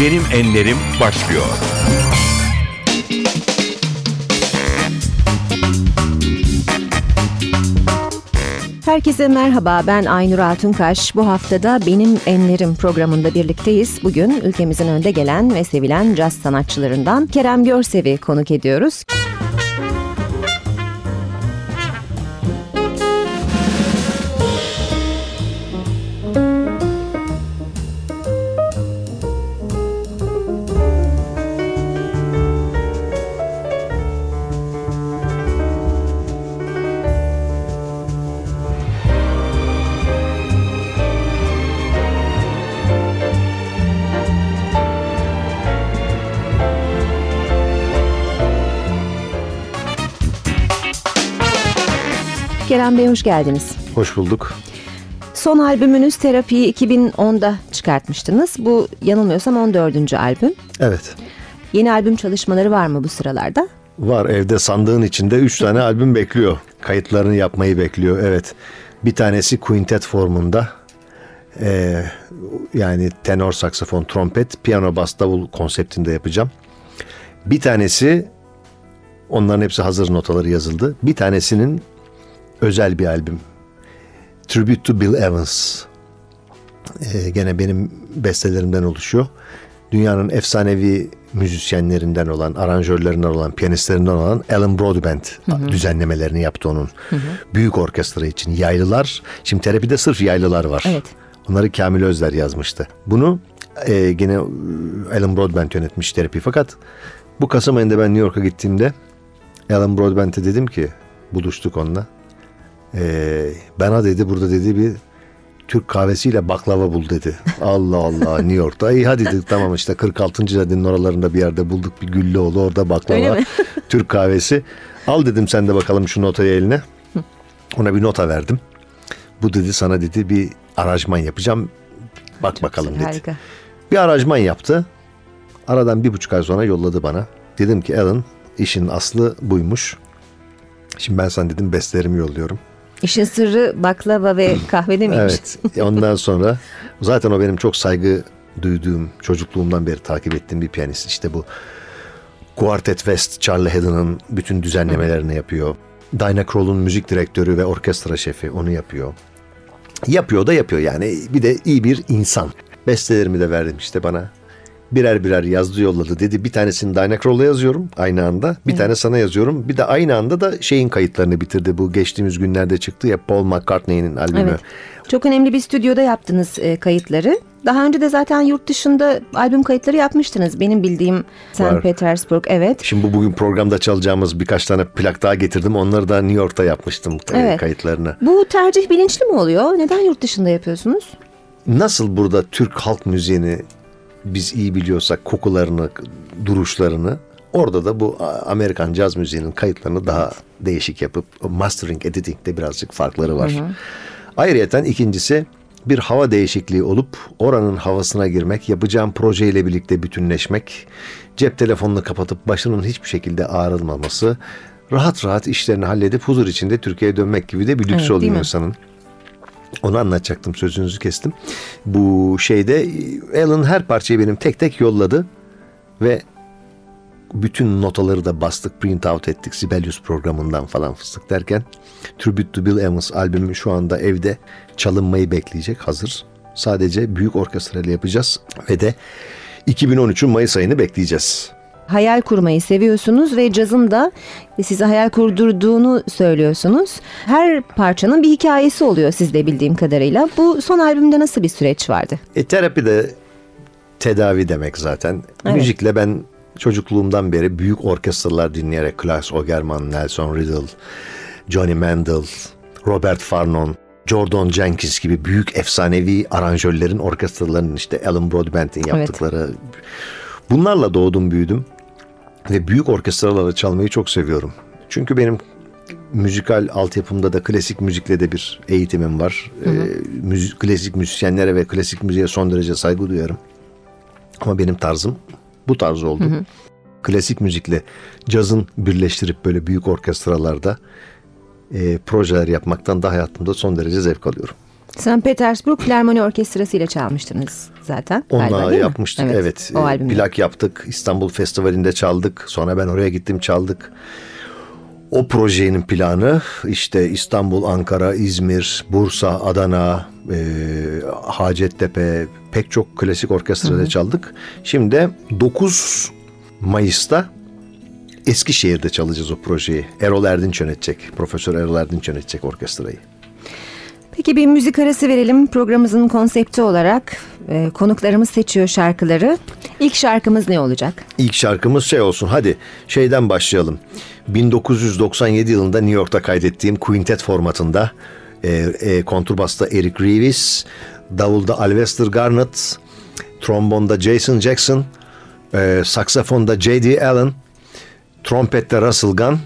Benim Enlerim başlıyor. Herkese merhaba ben Aynur Altunkaş. Bu haftada Benim Enlerim programında birlikteyiz. Bugün ülkemizin önde gelen ve sevilen caz sanatçılarından Kerem Görsev'i konuk ediyoruz. Kerem Bey hoş geldiniz. Hoş bulduk. Son albümünüz Terapi'yi 2010'da çıkartmıştınız. Bu yanılmıyorsam 14. albüm. Evet. Yeni albüm çalışmaları var mı bu sıralarda? Var evde sandığın içinde 3 tane albüm bekliyor. Kayıtlarını yapmayı bekliyor. Evet. Bir tanesi quintet formunda. Ee, yani tenor, saksafon, trompet, piyano, bas, davul konseptinde yapacağım. Bir tanesi onların hepsi hazır notaları yazıldı. Bir tanesinin özel bir albüm. Tribute to Bill Evans. Ee, gene benim bestelerimden oluşuyor. Dünyanın efsanevi müzisyenlerinden olan, aranjörlerinden olan, piyanistlerinden olan Alan Broadbent düzenlemelerini yaptı onun. Büyük orkestra için yaylılar. Şimdi terapide sırf yaylılar var. Evet. Onları Kamil Özler yazmıştı. Bunu e, gene e, Alan Broadbent yönetmiş terapi. Fakat bu Kasım ayında ben New York'a gittiğimde Alan Broadbent'e dedim ki buluştuk onunla. E, bana dedi burada dedi bir Türk kahvesiyle baklava bul dedi. Allah Allah New York'ta. İyi hadi dedik tamam işte 46. caddenin oralarında bir yerde bulduk bir Güllüoğlu orada baklava. Türk kahvesi. Al dedim sen de bakalım şu notayı eline. Ona bir nota verdim. Bu dedi sana dedi bir aranjman yapacağım. Bak bakalım dedi. Harika. Bir aranjman yaptı. Aradan bir buçuk ay sonra yolladı bana. Dedim ki Alan işin aslı buymuş. Şimdi ben sana dedim bestelerimi yolluyorum. İşin sırrı baklava ve kahvede miymiş? Evet. Ondan sonra zaten o benim çok saygı duyduğum çocukluğumdan beri takip ettiğim bir piyanist. İşte bu Quartet West Charlie Haddon'ın bütün düzenlemelerini yapıyor. Dinah Kroll'un müzik direktörü ve orkestra şefi onu yapıyor. Yapıyor da yapıyor yani. Bir de iyi bir insan. Bestelerimi de verdim işte bana. Birer birer yazdı yolladı dedi. Bir tanesini Dinah Kroll'a yazıyorum aynı anda. Bir tane sana yazıyorum. Bir de aynı anda da şeyin kayıtlarını bitirdi. Bu geçtiğimiz günlerde çıktı ya Paul McCartney'nin albümü. Evet. Çok önemli bir stüdyoda yaptınız e, kayıtları. Daha önce de zaten yurt dışında albüm kayıtları yapmıştınız. Benim bildiğim St. Petersburg. Evet. Şimdi bu bugün programda çalacağımız birkaç tane plak daha getirdim. Onları da New York'ta yapmıştım Evet. kayıtlarını. Bu tercih bilinçli mi oluyor? Neden yurt dışında yapıyorsunuz? Nasıl burada Türk halk müziğini biz iyi biliyorsak kokularını, duruşlarını orada da bu Amerikan caz müziğinin kayıtlarını daha değişik yapıp mastering, editing'de birazcık farkları var. Ayrıyeten ikincisi bir hava değişikliği olup oranın havasına girmek, yapacağım projeyle birlikte bütünleşmek, cep telefonunu kapatıp başının hiçbir şekilde ağrılmaması, rahat rahat işlerini halledip huzur içinde Türkiye'ye dönmek gibi de bir lüks Evet, oluyor insanın. Onu anlatacaktım sözünüzü kestim. Bu şeyde Alan her parçayı benim tek tek yolladı ve bütün notaları da bastık, print out ettik Sibelius programından falan fıstık derken Tribute to Bill Evans albümü şu anda evde çalınmayı bekleyecek hazır. Sadece büyük orkestrayla yapacağız ve de 2013'ün Mayıs ayını bekleyeceğiz. Hayal kurmayı seviyorsunuz ve cazın da size hayal kurdurduğunu söylüyorsunuz. Her parçanın bir hikayesi oluyor sizde bildiğim kadarıyla. Bu son albümde nasıl bir süreç vardı? E, terapi de tedavi demek zaten. Evet. Müzikle ben çocukluğumdan beri büyük orkestralar dinleyerek Klaus Ogerman, Nelson Riddle, Johnny Mandel, Robert Farnon, Jordan Jenkins gibi büyük efsanevi aranjörlerin orkestralarının işte Alan Broadbent'in yaptıkları. Bunlarla doğdum büyüdüm ve büyük orkestralarla çalmayı çok seviyorum. Çünkü benim müzikal altyapımda da klasik müzikle de bir eğitimim var. Ee, müzik, klasik müzisyenlere ve klasik müziğe son derece saygı duyarım. Ama benim tarzım bu tarz oldu. Klasik müzikle cazın birleştirip böyle büyük orkestralarda e, projeler yapmaktan da hayatımda son derece zevk alıyorum. St. Petersburg Filarmoni Orkestrası ile çalmıştınız zaten. galiba, Onunla değil mi? yapmıştık evet. O Ee, albümde. Plak yaptık. İstanbul Festivali'nde çaldık. Sonra ben oraya gittim çaldık. O projenin planı işte İstanbul, Ankara, İzmir, Bursa, Adana, e, Hacettepe pek çok klasik orkestrada çaldık. Şimdi de 9 Mayıs'ta Eskişehir'de çalacağız o projeyi. Erol Erdinç yönetecek. Profesör Erol Erdinç yönetecek orkestrayı. Peki bir müzik arası verelim. Programımızın konsepti olarak e, konuklarımız seçiyor şarkıları. İlk şarkımız ne olacak? İlk şarkımız şey olsun hadi şeyden başlayalım. 1997 yılında New York'ta kaydettiğim quintet formatında e, e, konturbasta Eric Reeves, davulda Alvester Garnett, trombonda Jason Jackson, e, saksafonda J.D. Allen, trompette Russell Gunn,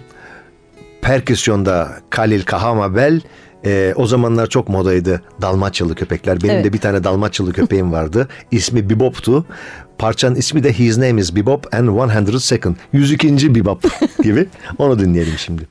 perküsyonda Khalil Kahamabel, e, o zamanlar çok modaydı Dalmaçyalı köpekler. Benim Evet. de bir tane Dalmaçyalı köpeğim vardı. İsmi Bebop'tu. Parçanın ismi de His Name is Bebop and 100 Second. 102. Bebop gibi. Onu dinleyelim şimdi.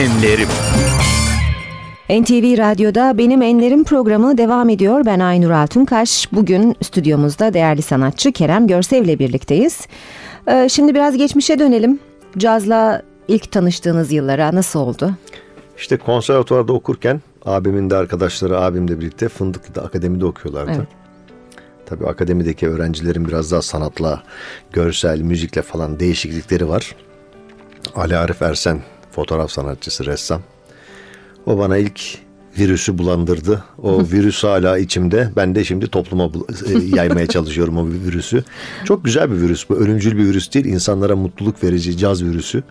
Enlerim. NTV Radyo'da Benim Enlerim programı devam ediyor. Ben Aynur Altunkaş. Bugün stüdyomuzda değerli sanatçı Kerem Görsev ile birlikteyiz. Ee, şimdi biraz geçmişe dönelim. Cazla ilk tanıştığınız yıllara nasıl oldu? İşte konservatuvarda okurken abimin de arkadaşları abimle birlikte Fındıklı'da akademide okuyorlardı. Evet. Tabii akademideki öğrencilerin biraz daha sanatla, görsel, müzikle falan değişiklikleri var. Ali Arif Ersen fotoğraf sanatçısı, ressam. O bana ilk virüsü bulandırdı. O virüs hala içimde. Ben de şimdi topluma e, yaymaya çalışıyorum o virüsü. Çok güzel bir virüs bu. Ölümcül bir virüs değil. İnsanlara mutluluk verici caz virüsü.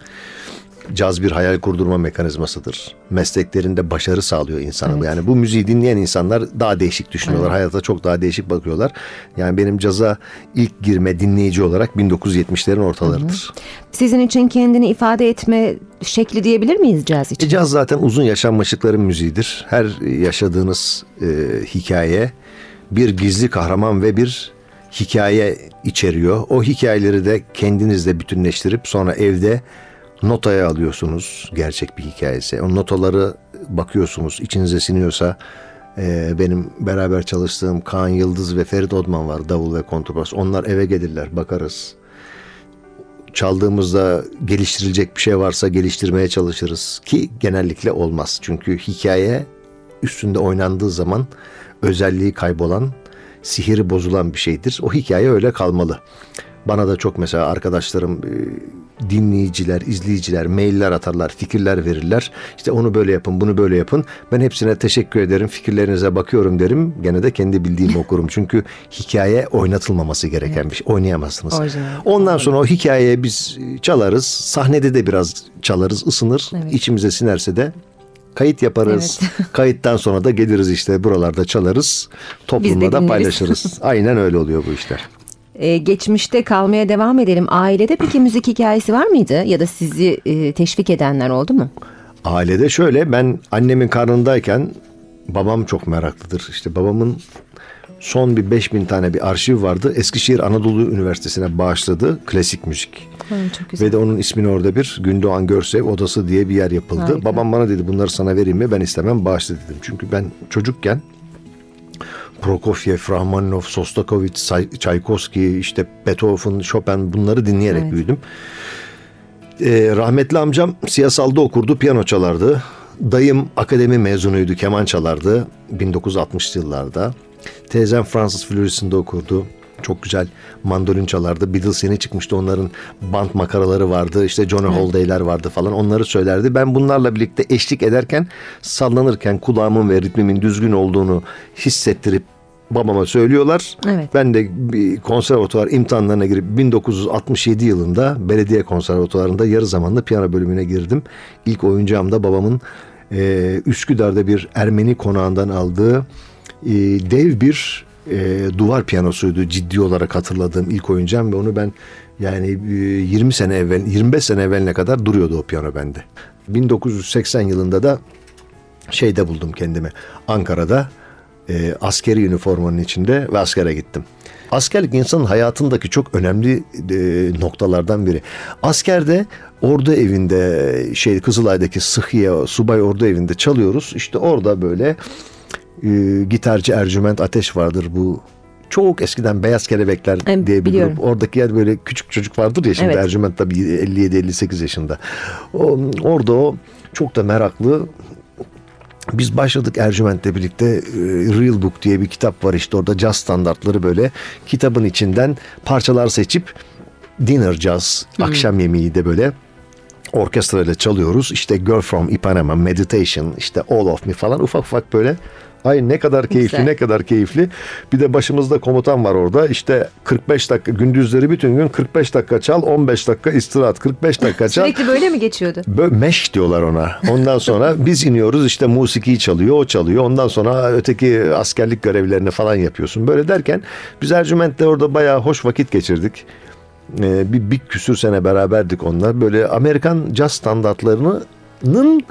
Caz bir hayal kurdurma mekanizmasıdır. Mesleklerinde başarı sağlıyor insana. Evet. Yani bu müziği dinleyen insanlar daha değişik düşünüyorlar. Hayata çok daha değişik bakıyorlar. Yani benim caza ilk girme dinleyici olarak 1970'lerin ortalarıdır. Sizin için kendini ifade etme şekli diyebilir miyiz caz için? E, caz zaten uzun yaşanmışlıkların müziğidir. Her yaşadığınız e, hikaye bir gizli kahraman ve bir hikaye içeriyor. O hikayeleri de kendinizle bütünleştirip sonra evde notaya alıyorsunuz gerçek bir hikayesi. O notaları bakıyorsunuz içinize siniyorsa e, benim beraber çalıştığım Kaan Yıldız ve Ferit Odman var davul ve kontrbas. Onlar eve gelirler bakarız çaldığımızda geliştirilecek bir şey varsa geliştirmeye çalışırız ki genellikle olmaz. Çünkü hikaye üstünde oynandığı zaman özelliği kaybolan, sihiri bozulan bir şeydir. O hikaye öyle kalmalı. Bana da çok mesela arkadaşlarım e, dinleyiciler, izleyiciler mailler atarlar, fikirler verirler. İşte onu böyle yapın, bunu böyle yapın. Ben hepsine teşekkür ederim, fikirlerinize bakıyorum derim. Gene de kendi bildiğimi okurum. Çünkü hikaye oynatılmaması gereken bir şey. Oynayamazsınız. Orijinal. Ondan sonra o hikayeye biz çalarız. Sahnede de biraz çalarız, ısınır. Evet. İçimize sinerse de kayıt yaparız. Kayıttan sonra da geliriz işte buralarda çalarız. Toplumla da paylaşırız. Aynen öyle oluyor bu işler. Ee, geçmişte kalmaya devam edelim. Ailede peki müzik hikayesi var mıydı? Ya da sizi e, teşvik edenler oldu mu? Ailede şöyle ben annemin karnındayken babam çok meraklıdır. İşte babamın son bir 5000 tane bir arşiv vardı. Eskişehir Anadolu Üniversitesi'ne bağışladı klasik müzik. çok Ve de onun ismini orada bir Gündoğan Görsev Odası diye bir yer yapıldı. Harika. Babam bana dedi bunları sana vereyim mi? Ben istemem bağışla dedim. Çünkü ben çocukken Prokofiev, Rahmaninov, Sostakovich, Tchaikovsky, işte Beethoven, Chopin bunları dinleyerek Evet. büyüdüm. Ee, rahmetli amcam siyasalda okurdu, piyano çalardı. Dayım akademi mezunuydu, keman çalardı 1960'lı yıllarda. Teyzem Fransız Florisi'nde okurdu. Çok güzel mandolin çalardı. Beatles yeni çıkmıştı. Onların band makaraları vardı. İşte Johnny Holiday'ler vardı falan. Onları söylerdi. Ben bunlarla birlikte eşlik ederken sallanırken kulağımın ve ritmimin düzgün olduğunu hissettirip babama söylüyorlar. Evet. Ben de bir konservatuvar imtihanlarına girip 1967 yılında belediye konservatuvarında yarı zamanlı piyano bölümüne girdim. İlk oyuncağım da babamın e, Üsküdar'da bir Ermeni konağından aldığı e, dev bir e, duvar piyanosuydu ciddi olarak hatırladığım ilk oyuncağım ve onu ben yani e, 20 sene evvel 25 sene evveline kadar duruyordu o piyano bende. 1980 yılında da şeyde buldum kendimi Ankara'da e, askeri üniformanın içinde ve askere gittim. Askerlik insanın hayatındaki çok önemli e, noktalardan biri. Askerde ordu evinde şey Kızılay'daki Sıhhiye subay ordu evinde çalıyoruz. İşte orada böyle e, gitarcı Ercüment Ateş vardır bu çok eskiden Beyaz Kelebekler E, diye bir biliyorum. grup. Oradaki yer böyle küçük çocuk vardır ya şimdi Evet. Ercüment tabii 57-58 yaşında. O, orada o çok da meraklı biz başladık Ercüment'le birlikte e, Real Book diye bir kitap var işte orada caz standartları böyle kitabın içinden parçalar seçip dinner jazz akşam yemeği de böyle orkestrayla çalıyoruz. İşte Girl from Ipanema, Meditation, işte All of Me falan ufak ufak böyle Ay ne kadar keyifli Güzel. ne kadar keyifli. Bir de başımızda komutan var orada. İşte 45 dakika gündüzleri bütün gün 45 dakika çal 15 dakika istirahat 45 dakika çal. Sürekli böyle mi geçiyordu? Bö- meş diyorlar ona. Ondan sonra biz iniyoruz işte musikiyi çalıyor, o çalıyor. Ondan sonra öteki askerlik görevlerini falan yapıyorsun. Böyle derken biz Ercüment'te orada bayağı hoş vakit geçirdik. Ee, bir, bir küsür sene beraberdik onlar. Böyle Amerikan caz standartlarının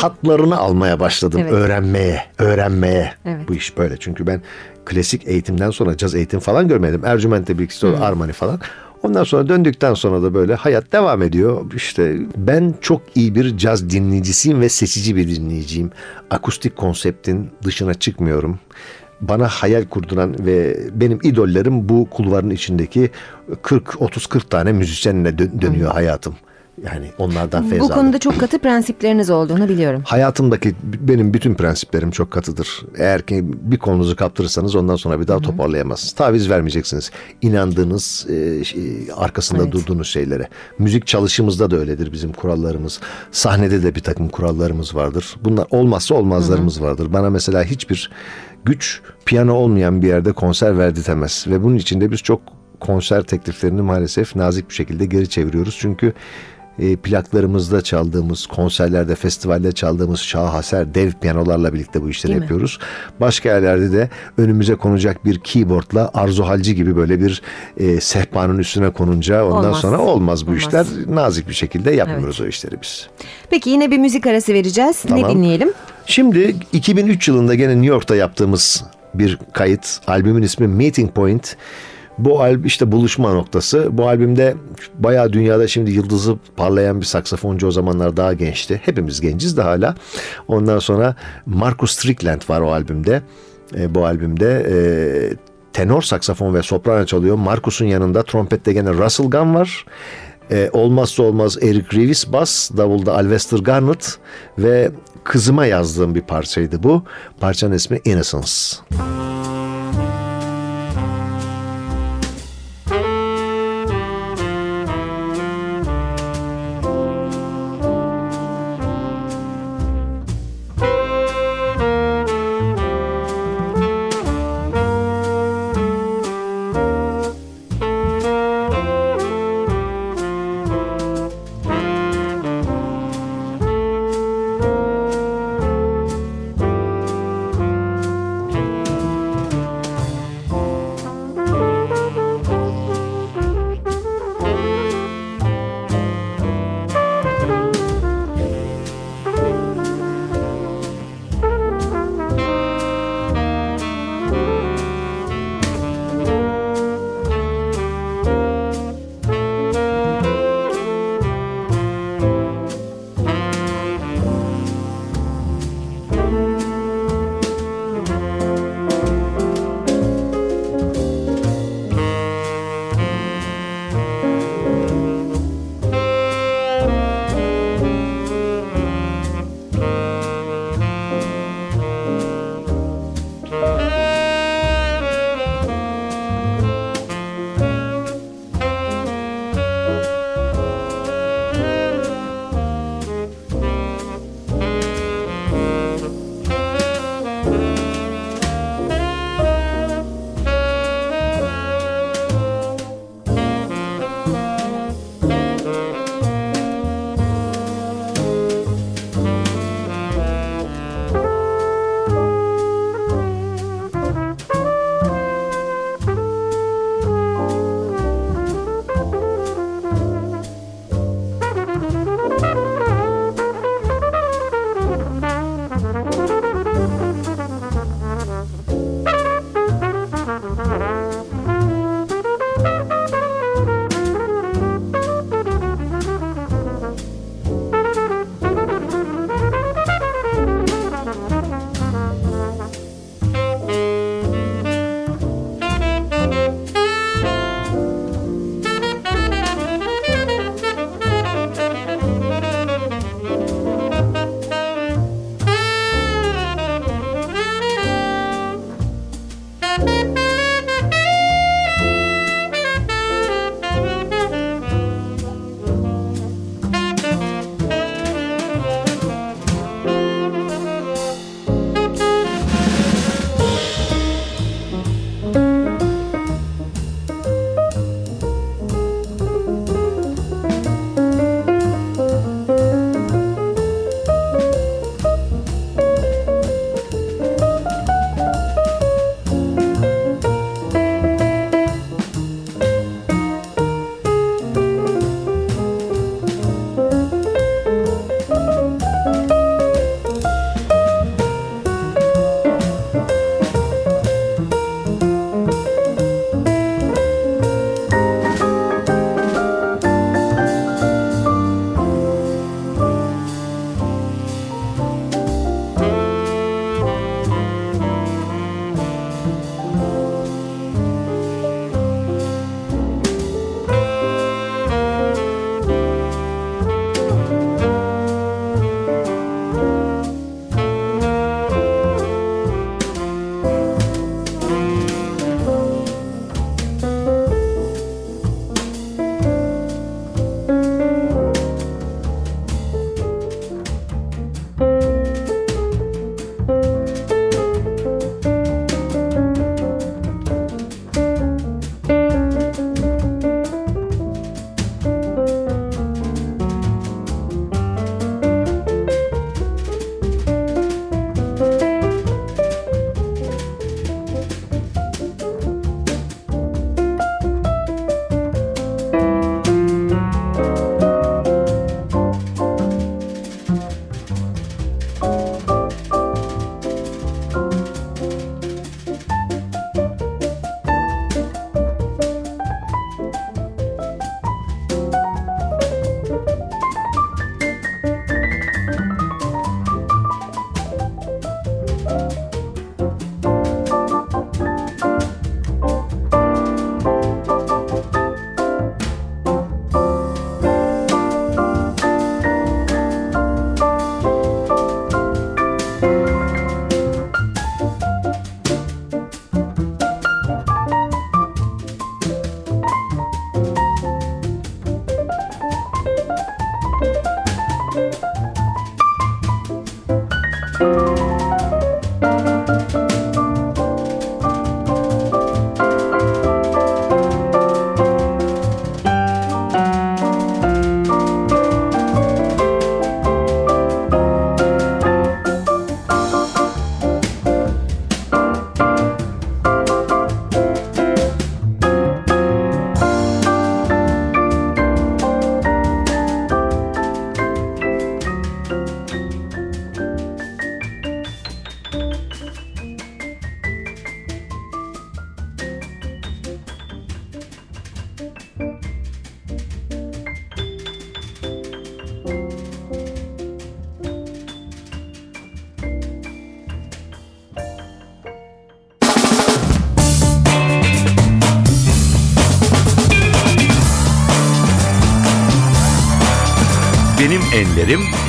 tatlarını almaya başladım. Evet. Öğrenmeye, öğrenmeye. Evet. Bu iş böyle. Çünkü ben klasik eğitimden sonra caz eğitim falan görmedim. Ercüment'te bir ikisi Hmm. Armani falan. Ondan sonra döndükten sonra da böyle hayat devam ediyor. İşte ben çok iyi bir caz dinleyicisiyim ve seçici bir dinleyiciyim. Akustik konseptin dışına çıkmıyorum. Bana hayal kurduran ve benim idollerim bu kulvarın içindeki 40 30 40 tane müzisyenle dö- dönüyor hayatım. Yani onlardan feyz Bu aldım. konuda çok katı prensipleriniz olduğunu biliyorum. Hayatımdaki benim bütün prensiplerim çok katıdır. Eğer ki bir konunuzu kaptırırsanız ondan sonra bir daha toparlayamazsınız. Taviz vermeyeceksiniz. İnandığınız, e, şey, arkasında Evet. durduğunuz şeylere. Müzik çalışımızda da öyledir bizim kurallarımız. Sahnede de bir takım kurallarımız vardır. Bunlar olmazsa olmazlarımız vardır. Bana mesela hiçbir güç piyano olmayan bir yerde konser verdirtemez. Ve bunun içinde biz çok konser tekliflerini maalesef nazik bir şekilde geri çeviriyoruz. Çünkü e, plaklarımızda çaldığımız, konserlerde, festivalde çaldığımız şaheser dev piyanolarla birlikte bu işleri Değil mi? yapıyoruz. Başka yerlerde de önümüze konacak bir keyboardla Arzu Halci gibi böyle bir e, sehpanın üstüne konunca ondan Olmaz. sonra olmaz bu Olmaz. işler. Nazik bir şekilde yapmıyoruz o işleri biz. Peki yine bir müzik arası vereceğiz. Ne Tamam. dinleyelim? Şimdi 2003 yılında gene New York'ta yaptığımız bir kayıt. Albümün ismi Meeting Point. Bu albüm işte buluşma noktası. Bu albümde bayağı dünyada şimdi yıldızı parlayan bir saksafoncu o zamanlar daha gençti. Hepimiz genciz de hala. Ondan sonra Marcus Strickland var o albümde. E, bu albümde e, tenor saksafon ve soprano çalıyor. Marcus'un yanında trompette gene Russell Gunn var. E, olmazsa olmaz Eric Reeves bas, davulda Alvester Garnett ve kızıma yazdığım bir parçaydı bu. Parçanın ismi Innocence.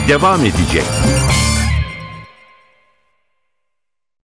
Devam edecek.